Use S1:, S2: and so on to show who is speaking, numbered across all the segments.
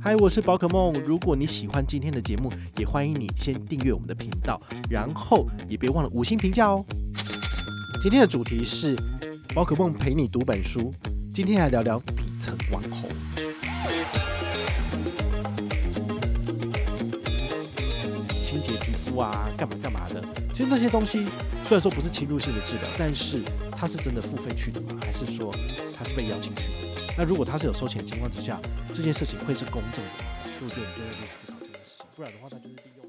S1: 嗨，我是宝可梦。如果你喜欢今天的节目，也欢迎你先订阅我们的频道，然后也别忘了五星评价哦。今天的主题是宝可梦陪你读本书，今天来聊聊底层网红。清洁皮肤啊，干嘛干嘛的。其实那些东西虽然说不是侵入性的治疗，但是它是真的付费去的吗？还是说它是被邀请去的？那如果他是有收钱的情况之下，这件事情会是公正的吗？我觉得你就要去思考这件事情，不然的话，他就是利用。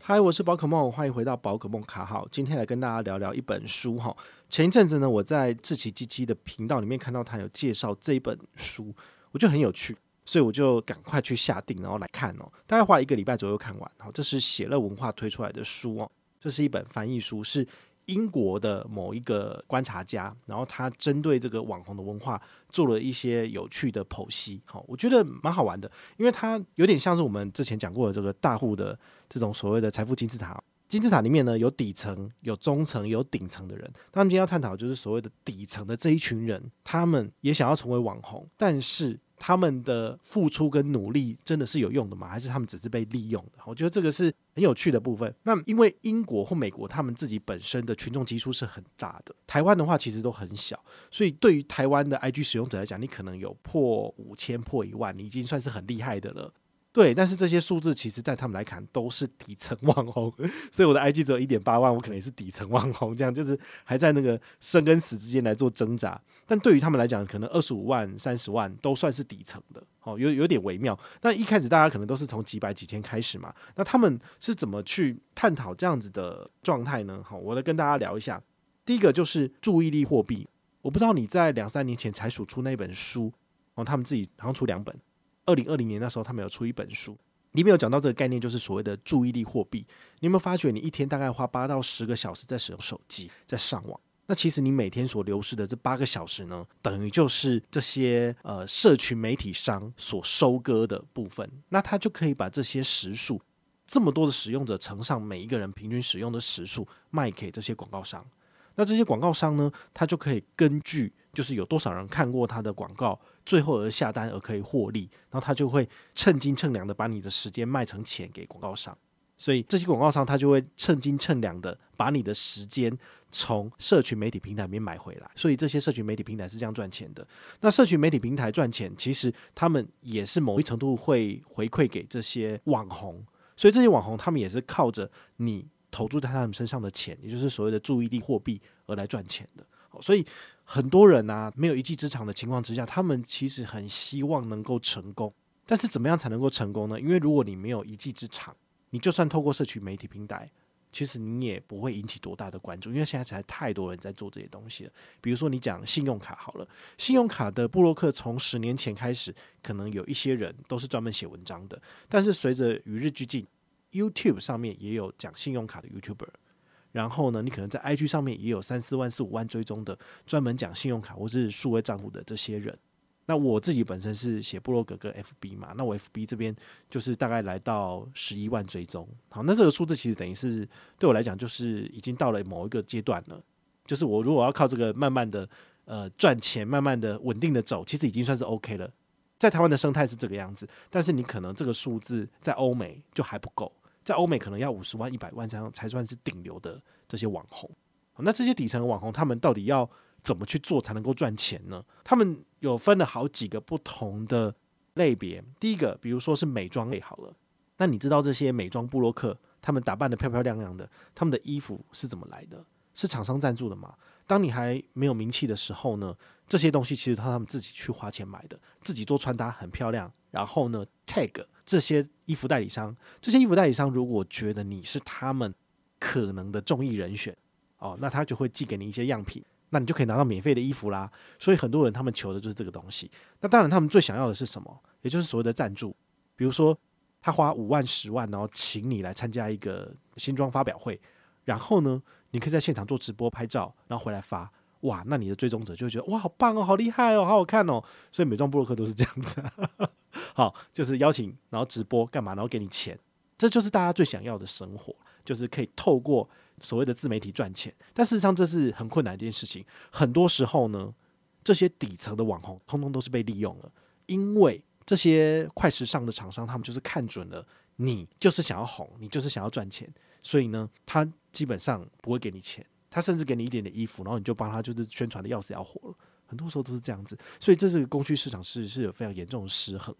S1: 嗨，我是宝可梦，欢迎回到宝可梦卡号。今天来跟大家聊聊一本书哈。前一阵子呢，我在志祺七七的频道里面看到他有介绍这本书，我觉得很有趣，所以我就赶快去下定，然后来看哦。大概花了一个礼拜左右看完。好，这是写乐文化推出来的书哦，这是一本翻译书，是。英国的某一个观察家，然后他针对这个网红的文化做了一些有趣的剖析，好，我觉得蛮好玩的，因为它有点像是我们之前讲过的这个大户的这种所谓的财富金字塔。金字塔里面呢，有底层、有中层、有顶层的人。他们今天要探讨就是所谓的底层的这一群人，他们也想要成为网红，但是。他们的付出跟努力真的是有用的吗？还是他们只是被利用的？我觉得这个是很有趣的部分。那因为英国或美国他们自己本身的群众基数是很大的，台湾的话其实都很小，所以对于台湾的 IG 使用者来讲，你可能有破五千、破一万，你已经算是很厉害的了。对，但是这些数字其实，在他们来看都是底层网红，所以我的 IG 只有一点八万，我可能也是底层网红，这样就是还在那个生跟死之间来做挣扎。但对于他们来讲，可能二十五万、三十万都算是底层的，哦，有有点微妙。但一开始大家可能都是从几百、几千开始嘛，那他们是怎么去探讨这样子的状态呢？好，我来跟大家聊一下。第一个就是注意力货币，我不知道你在两三年前才数出那本书，哦，他们自己好像出两本。二零二零年那时候，他们有出一本书，里面有讲到这个概念，就是所谓的注意力货币。你有没有发觉，你一天大概花八到十个小时在使用手机，在上网？那其实你每天所流失的这八个小时呢，等于就是这些呃社群媒体商所收割的部分。那他就可以把这些时数，这么多的使用者乘上每一个人平均使用的时数，卖给这些广告商。那这些广告商呢，他就可以根据就是有多少人看过他的广告。最后而下单而可以获利，然后他就会称斤称两的把你的时间卖成钱给广告商，所以这些广告商他就会称斤称两的把你的时间从社群媒体平台里面买回来，所以这些社群媒体平台是这样赚钱的。那社群媒体平台赚钱，其实他们也是某一程度会回馈给这些网红，所以这些网红他们也是靠着你投注在他们身上的钱，也就是所谓的注意力货币而来赚钱的。所以很多人啊，没有一技之长的情况之下，他们其实很希望能够成功。但是怎么样才能够成功呢？因为如果你没有一技之长，你就算透过社群媒体平台，其实你也不会引起多大的关注。因为现在才太多人在做这些东西了。比如说你讲信用卡好了，信用卡的布洛克从十年前开始，可能有一些人都是专门写文章的。但是随着与日俱进，YouTube 上面也有讲信用卡的 YouTuber。然后呢，你可能在 IG 上面也有三四万、四五万追踪的，专门讲信用卡或是数位账户的这些人。那我自己本身是写部落格跟 FB 嘛，那我 FB 这边就是大概来到十一万追踪。好，那这个数字其实等于是对我来讲，就是已经到了某一个阶段了。就是我如果要靠这个慢慢的呃赚钱，慢慢的稳定的走，其实已经算是 OK 了。在台湾的生态是这个样子，但是你可能这个数字在欧美就还不够。在欧美可能要五十万、一百万这样才算是顶流的这些网红。那这些底层的网红，他们到底要怎么去做才能够赚钱呢？他们有分了好几个不同的类别。第一个，比如说是美妆类好了。那你知道这些美妆部落客，他们打扮得漂漂亮亮的，他们的衣服是怎么来的？是厂商赞助的吗？当你还没有名气的时候呢，这些东西其实他们自己去花钱买的，自己做穿搭很漂亮，然后呢 tag。这些衣服代理商，这些衣服代理商如果觉得你是他们可能的中意人选哦，那他就会寄给你一些样品，那你就可以拿到免费的衣服啦。所以很多人他们求的就是这个东西。那当然，他们最想要的是什么？也就是所谓的赞助。比如说，他花五万、十万，然后请你来参加一个新装发表会，然后呢，你可以在现场做直播拍照，然后回来发。哇，那你的追踪者就会觉得哇，好棒哦，好厉害哦，好好看哦。所以美妆部落客都是这样子。好，就是邀请，然后直播干嘛，然后给你钱，这就是大家最想要的生活，就是可以透过所谓的自媒体赚钱。但事实上，这是很困难的一件事情。很多时候呢，这些底层的网红通通都是被利用了，因为这些快时尚的厂商，他们就是看准了你就是想要红，你就是想要赚钱，所以呢，他基本上不会给你钱，他甚至给你一点点衣服，然后你就帮他就是宣传的要死要活了。很多时候都是这样子，所以这是供需市场是是有非常严重的失衡。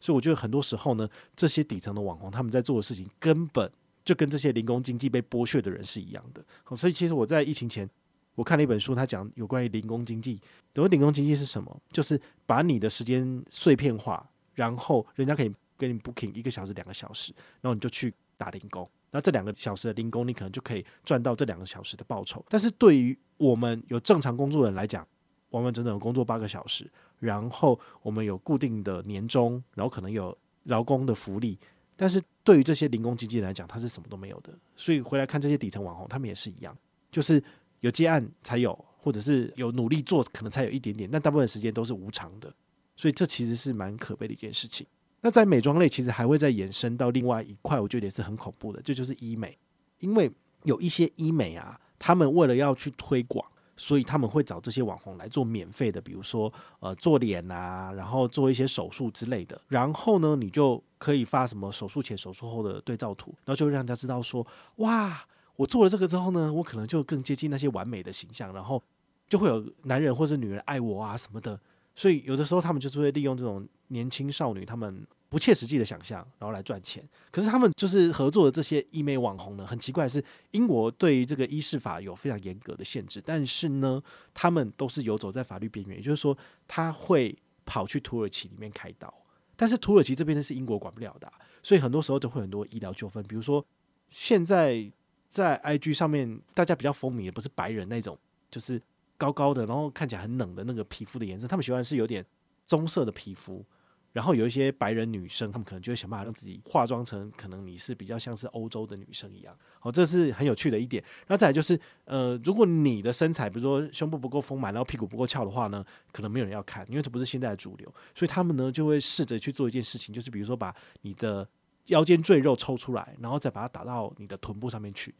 S1: 所以我觉得很多时候呢，这些底层的网红他们在做的事情，根本就跟这些零工经济被剥削的人是一样的。所以其实我在疫情前，我看了一本书，他讲有关于零工经济。所谓零工经济是什么？就是把你的时间碎片化，然后人家可以给你 booking 一个小时、两个小时，然后你就去打零工。那这两个小时的零工，你可能就可以赚到这两个小时的报酬。但是对于我们有正常工作人来讲，完完整整工作八个小时，然后我们有固定的年终，然后可能有劳工的福利，但是对于这些零工经济来讲，它是什么都没有的。所以回来看这些底层网红，他们也是一样，就是有接案才有，或者是有努力做，可能才有一点点，但大部分时间都是无偿的。所以这其实是蛮可悲的一件事情。那在美妆类，其实还会再延伸到另外一块，我觉得也是很恐怖的，这就，是医美，因为有一些医美啊，他们为了要去推广。所以他们会找这些网红来做免费的，比如说呃做脸啊，然后做一些手术之类的。然后呢，你就可以发什么手术前、手术后的对照图，然后就让人家知道说，哇，我做了这个之后呢，我可能就更接近那些完美的形象，然后就会有男人或者女人爱我啊什么的。所以有的时候他们就是会利用这种年轻少女，他们。不切实际的想象，然后来赚钱。可是他们就是合作的这些医美网红呢，很奇怪是，英国对于这个医事法有非常严格的限制，但是呢，他们都是游走在法律边缘。也就是说，他会跑去土耳其里面开刀，但是土耳其这边是英国管不了的，所以很多时候都会很多医疗纠纷。比如说，现在在 IG 上面大家比较风靡的不是白人那种，就是高高的，然后看起来很冷的那个皮肤的颜色，他们喜欢是有点棕色的皮肤。然后有一些白人女生，她们可能就会想办法让自己化妆成可能你是比较像是欧洲的女生一样，好，这是很有趣的一点。那再来就是，呃，如果你的身材，比如说胸部不够丰满，然后屁股不够翘的话呢，可能没有人要看，因为这不是现在的主流。所以他们呢就会试着去做一件事情，就是比如说把你的腰间赘肉抽出来，然后再把它打到你的臀部上面去。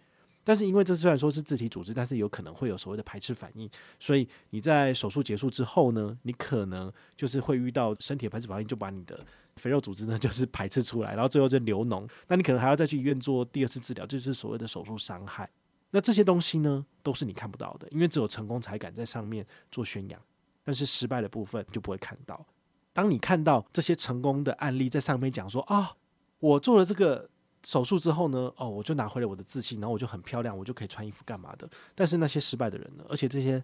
S1: 但是因为这虽然说是自体组织，但是有可能会有所谓的排斥反应，所以你在手术结束之后呢，你可能就是会遇到身体的排斥反应，就把你的肥肉组织呢就是排斥出来，然后最后就流脓，那你可能还要再去医院做第二次治疗，就是所谓的手术伤害。那这些东西呢都是你看不到的，因为只有成功才敢在上面做宣扬，但是失败的部分就不会看到。当你看到这些成功的案例在上面讲说啊，我做了这个。手术之后呢，哦，我就拿回了我的自信，然后我就很漂亮，我就可以穿衣服干嘛的。但是那些失败的人呢，而且这些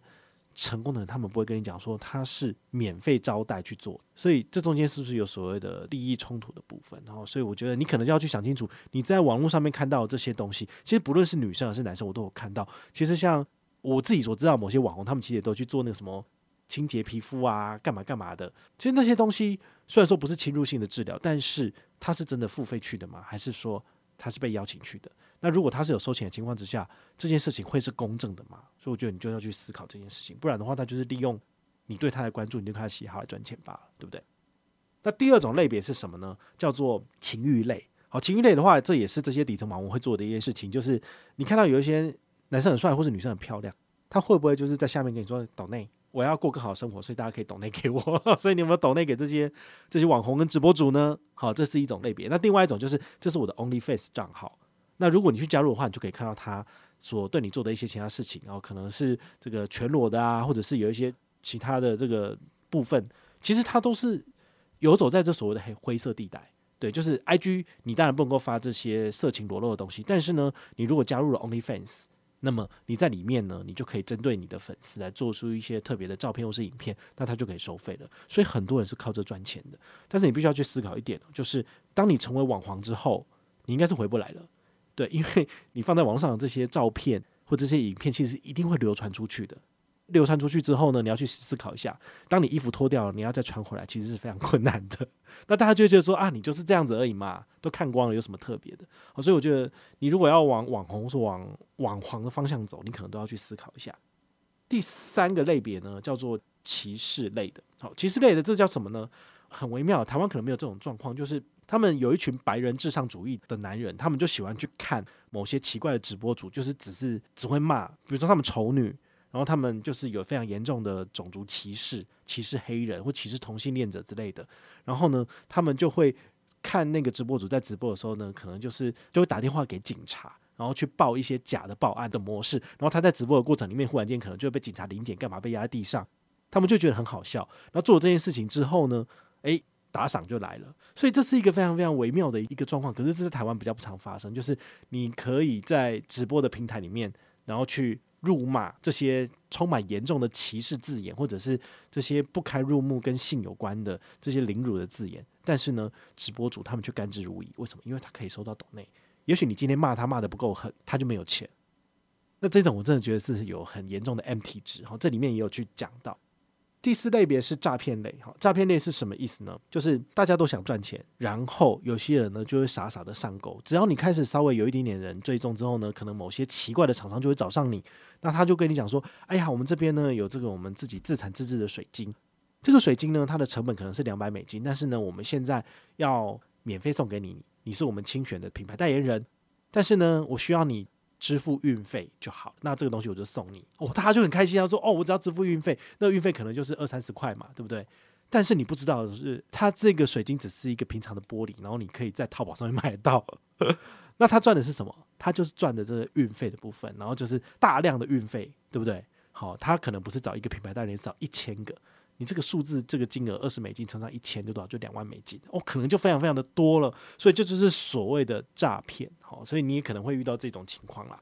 S1: 成功的人，他们不会跟你讲说他是免费招待去做，所以这中间是不是有所谓的利益冲突的部分？然后，所以我觉得你可能就要去想清楚，你在网络上面看到这些东西，其实不论是女生还是男生，我都有看到。其实像我自己所知道，某些网红他们其实也都去做那个什么清洁皮肤啊，干嘛干嘛的。其实那些东西虽然说不是侵入性的治疗，但是他是真的付费去的吗？还是说他是被邀请去的？那如果他是有收钱的情况之下，这件事情会是公正的吗？所以我觉得你就要去思考这件事情，不然的话，他就是利用你对他的关注，你对他的喜好来赚钱罢了，对不对？那第二种类别是什么呢？叫做情欲类。好，情欲类的话，这也是这些底层网红会做的一件事情，就是你看到有一些男生很帅或者女生很漂亮，他会不会就是在下面跟你说岛内？我要过更好生活，所以大家可以抖内给我。所以你有没有抖内给这些这些网红跟直播主呢？好，这是一种类别。那另外一种就是，这是我的 OnlyFans 账号。那如果你去加入的话，你就可以看到他所对你做的一些其他事情，然后可能是这个全裸的啊，或者是有一些其他的这个部分，其实他都是游走在这所谓的黑灰色地带。对，就是 IG，你当然不能够发这些色情裸露的东西，但是呢，你如果加入了 OnlyFans。那么你在里面呢，你就可以针对你的粉丝来做出一些特别的照片或是影片，那他就可以收费了。所以很多人是靠这赚钱的。但是你必须要去思考一点，就是当你成为网红之后，你应该是回不来了。对，因为 你放在网上的这些照片或这些影片，其实一定会流传出去的。流传出去之后呢，你要去思考一下，当你衣服脱掉了，你要再穿回来，其实是非常困难的。那大家就觉得说啊，你就是这样子而已嘛，都看光了，有什么特别的？所以我觉得你如果要往网红或是往网黄的方向走，你可能都要去思考一下。第三个类别呢，叫做歧视类的。好，歧视类的这叫什么呢？很微妙，台湾可能没有这种状况，就是他们有一群白人至上主义的男人，他们就喜欢去看某些奇怪的直播主，就是只是只会骂，比如说他们丑女。然后他们就是有非常严重的种族歧视，歧视黑人或歧视同性恋者之类的。然后呢，他们就会看那个直播主在直播的时候呢，可能就是就会打电话给警察，然后去报一些假的报案的模式。然后他在直播的过程里面，忽然间可能就会被警察临检，干嘛被压在地上，他们就觉得很好笑。然后做了这件事情之后呢，诶，打赏就来了。所以这是一个非常非常微妙的一个状况。可是这在台湾比较不常发生，就是你可以在直播的平台里面，然后去。辱骂这些充满严重的歧视字眼，或者是这些不堪入目跟性有关的这些凌辱的字眼，但是呢，直播主他们却甘之如饴。为什么？因为他可以收到抖内。也许你今天骂他骂的不够狠，他就没有钱。那这种我真的觉得是有很严重的 M T 值。哈，这里面也有去讲到。第四类别是诈骗类，哈，诈骗类是什么意思呢？就是大家都想赚钱，然后有些人呢就会傻傻的上钩。只要你开始稍微有一点点人追踪之后呢，可能某些奇怪的厂商就会找上你，那他就跟你讲说：“哎呀，我们这边呢有这个我们自己自产自制的水晶，这个水晶呢它的成本可能是两百美金，但是呢我们现在要免费送给你，你是我们亲选的品牌代言人，但是呢我需要你。”支付运费就好，那这个东西我就送你哦，大家就很开心，他说哦，我只要支付运费，那运费可能就是二三十块嘛，对不对？但是你不知道的是，它这个水晶只是一个平常的玻璃，然后你可以在淘宝上面买到，那他赚的是什么？他就是赚的这个运费的部分，然后就是大量的运费，对不对？好，他可能不是找一个品牌代理人，找一千个。你这个数字，这个金额二十美金乘上一千就多少？就两万美金哦，可能就非常非常的多了。所以这就是所谓的诈骗，好，所以你也可能会遇到这种情况啦。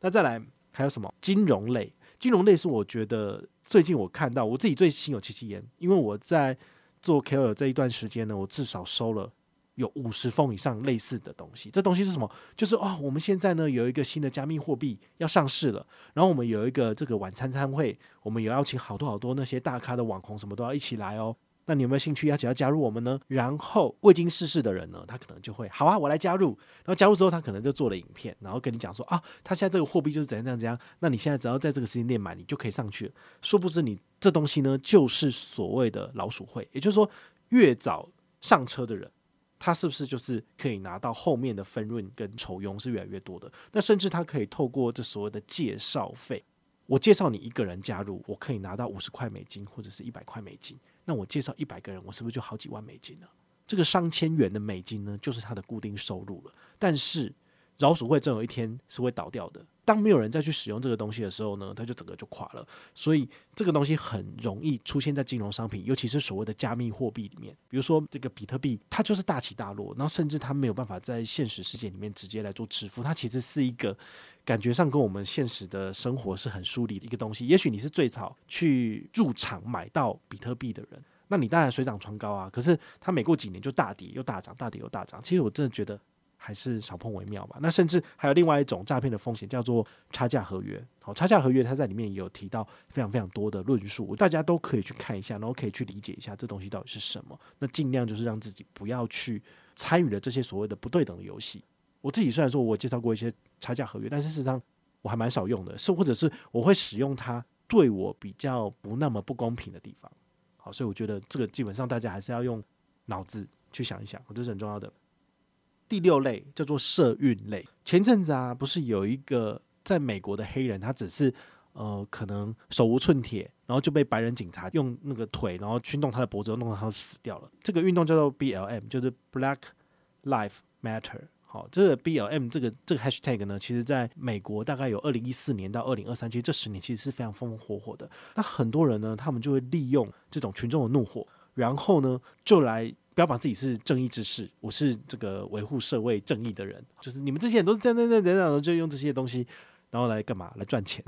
S1: 那再来还有什么？金融类，金融类是我觉得最近我看到我自己最心有戚戚焉，因为我在做 KOL 这一段时间呢，我至少收了。有五十封以上类似的东西，这东西是什么？就是哦，我们现在呢有一个新的加密货币要上市了，然后我们有一个这个晚餐餐会，我们有邀请好多好多那些大咖的网红，什么都要一起来哦。那你有没有兴趣要要加入我们呢？然后未经世事的人呢，他可能就会好啊，我来加入。然后加入之后，他可能就做了影片，然后跟你讲说啊，他现在这个货币就是怎样怎样怎样。那你现在只要在这个时间点买，你就可以上去了。殊不知你这东西呢，就是所谓的老鼠会，也就是说，越早上车的人。他是不是就是可以拿到后面的分润跟酬佣是越来越多的？那甚至他可以透过这所谓的介绍费，我介绍你一个人加入，我可以拿到五十块美金或者是一百块美金。那我介绍一百个人，我是不是就好几万美金了？这个上千元的美金呢，就是他的固定收入了。但是老鼠会总有一天是会倒掉的。当没有人再去使用这个东西的时候呢，它就整个就垮了。所以这个东西很容易出现在金融商品，尤其是所谓的加密货币里面。比如说这个比特币，它就是大起大落，然后甚至它没有办法在现实世界里面直接来做支付。它其实是一个感觉上跟我们现实的生活是很疏离的一个东西。也许你是最早去入场买到比特币的人，那你当然水涨船高啊。可是它每过几年就大跌又大涨，大跌又大涨。其实我真的觉得。还是少碰为妙吧。那甚至还有另外一种诈骗的风险，叫做差价合约。好，差价合约它在里面也有提到非常非常多的论述，大家都可以去看一下，然后可以去理解一下这东西到底是什么。那尽量就是让自己不要去参与了这些所谓的不对等的游戏。我自己虽然说我介绍过一些差价合约，但是事实上我还蛮少用的，是或者是我会使用它对我比较不那么不公平的地方。好，所以我觉得这个基本上大家还是要用脑子去想一想，这是很重要的。第六类叫做社运类。前阵子啊，不是有一个在美国的黑人，他只是呃可能手无寸铁，然后就被白人警察用那个腿，然后去弄他的脖子，弄到他死掉了。这个运动叫做 BLM，就是 Black Life Matter。好，这个 BLM 这个这个 Hashtag 呢，其实在美国大概有二零一四年到二零二三，其实这十年其实是非常风风火火的。那很多人呢，他们就会利用这种群众的怒火，然后呢就来。标榜自己是正义之士，我是这个维护社会正义的人，就是你们这些人都是这样这样这样，然就用这些东西，然后来干嘛？来赚钱，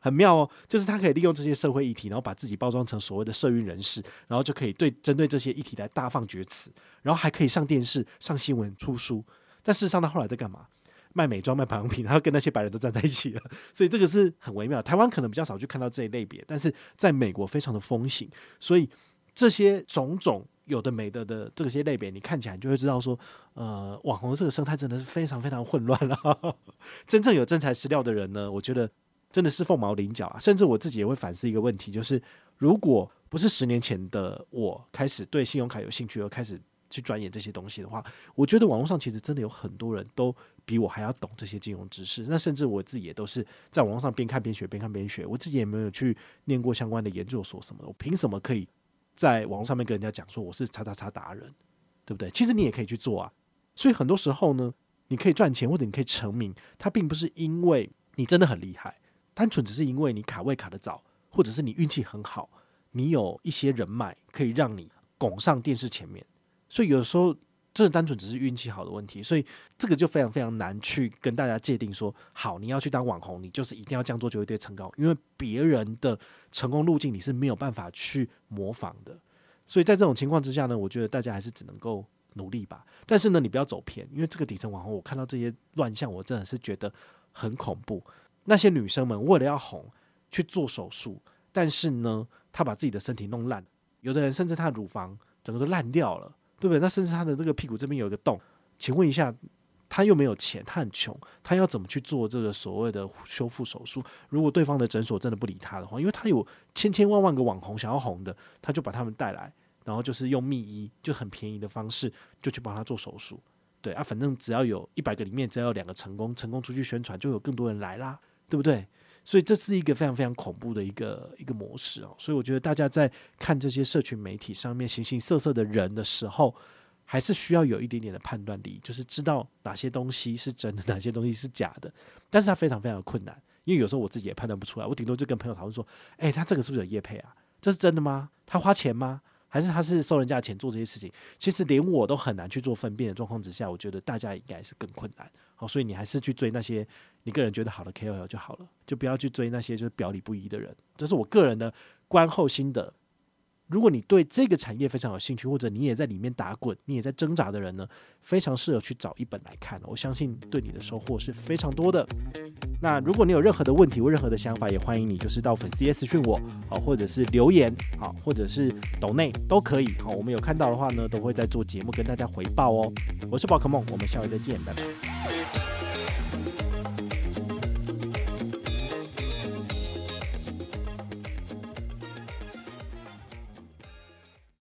S1: 很妙哦。就是他可以利用这些社会议题，然后把自己包装成所谓的社运人士，然后就可以对针对这些议题来大放厥词，然后还可以上电视、上新闻、出书。但事实上，他后来在干嘛？卖美妆、卖保养品，然后跟那些白人都站在一起了。所以这个是很微妙。台湾可能比较少去看到这一类别，但是在美国非常的风行。所以这些种种。有的没的的这些类别，你看起来就会知道说，呃，网红这个生态真的是非常非常混乱了。真正有真材实料的人呢，我觉得真的是凤毛麟角啊。甚至我自己也会反思一个问题，就是如果不是十年前的我开始对信用卡有兴趣而开始去钻研这些东西的话，我觉得网络上其实真的有很多人都比我还要懂这些金融知识。那甚至我自己也都是在网络上边看边学，边看边学。我自己也没有去念过相关的研究所什么的，我凭什么可以在网络上面跟人家讲说我是叉叉叉达人，对不对？其实你也可以去做啊。所以很多时候呢，你可以赚钱或者你可以成名，它并不是因为你真的很厉害，单纯只是因为你卡位卡得早，或者是你运气很好，你有一些人脉可以让你拱上电视前面。所以有时候这单纯只是运气好的问题，所以这个就非常非常难去跟大家界定说，好，你要去当网红，你就是一定要这样做就会对成功，因为别人的成功路径你是没有办法去模仿的。所以在这种情况之下呢，我觉得大家还是只能够。努力吧，但是呢，你不要走偏，因为这个底层网红，我看到这些乱象，我真的是觉得很恐怖。那些女生们为了要红去做手术，但是呢，她把自己的身体弄烂，有的人甚至她的乳房整个都烂掉了，对不对？那甚至他的这个屁股这边有一个洞，请问一下，他又没有钱，他很穷，他要怎么去做这个所谓的修复手术？如果对方的诊所真的不理他的话，因为他有千千万万个网红想要红的，他就把他们带来。然后就是用密医，就很便宜的方式，就去帮他做手术。对啊，反正只要有一百个里面，只要有两个成功，成功出去宣传，就有更多人来啦，对不对？所以这是一个非常非常恐怖的一个一个模式哦。所以我觉得大家在看这些社群媒体上面形形色色的人的时候，还是需要有一点点的判断力，就是知道哪些东西是真的，哪些东西是假的。但是它非常非常困难，因为有时候我自己也判断不出来。我顶多就跟朋友讨论说：“诶，他这个是不是有业配啊？这是真的吗？他花钱吗？”还是他是收人家的钱做这些事情，其实连我都很难去做分辨的状况之下，我觉得大家应该是更困难。好，所以你还是去追那些你个人觉得好的 KOL 就好了，就不要去追那些就是表里不一的人。这是我个人的观后心得。如果你对这个产业非常有兴趣，或者你也在里面打滚，你也在挣扎的人呢，非常适合去找一本来看。我相信对你的收获是非常多的。那如果你有任何的问题或任何的想法，也欢迎你就是到粉丝页私讯我，好，或者是留言，好，或者是抖内都可以。好，我们有看到的话呢，都会在做节目跟大家回报哦。我是宝可梦，我们下回再见，拜拜。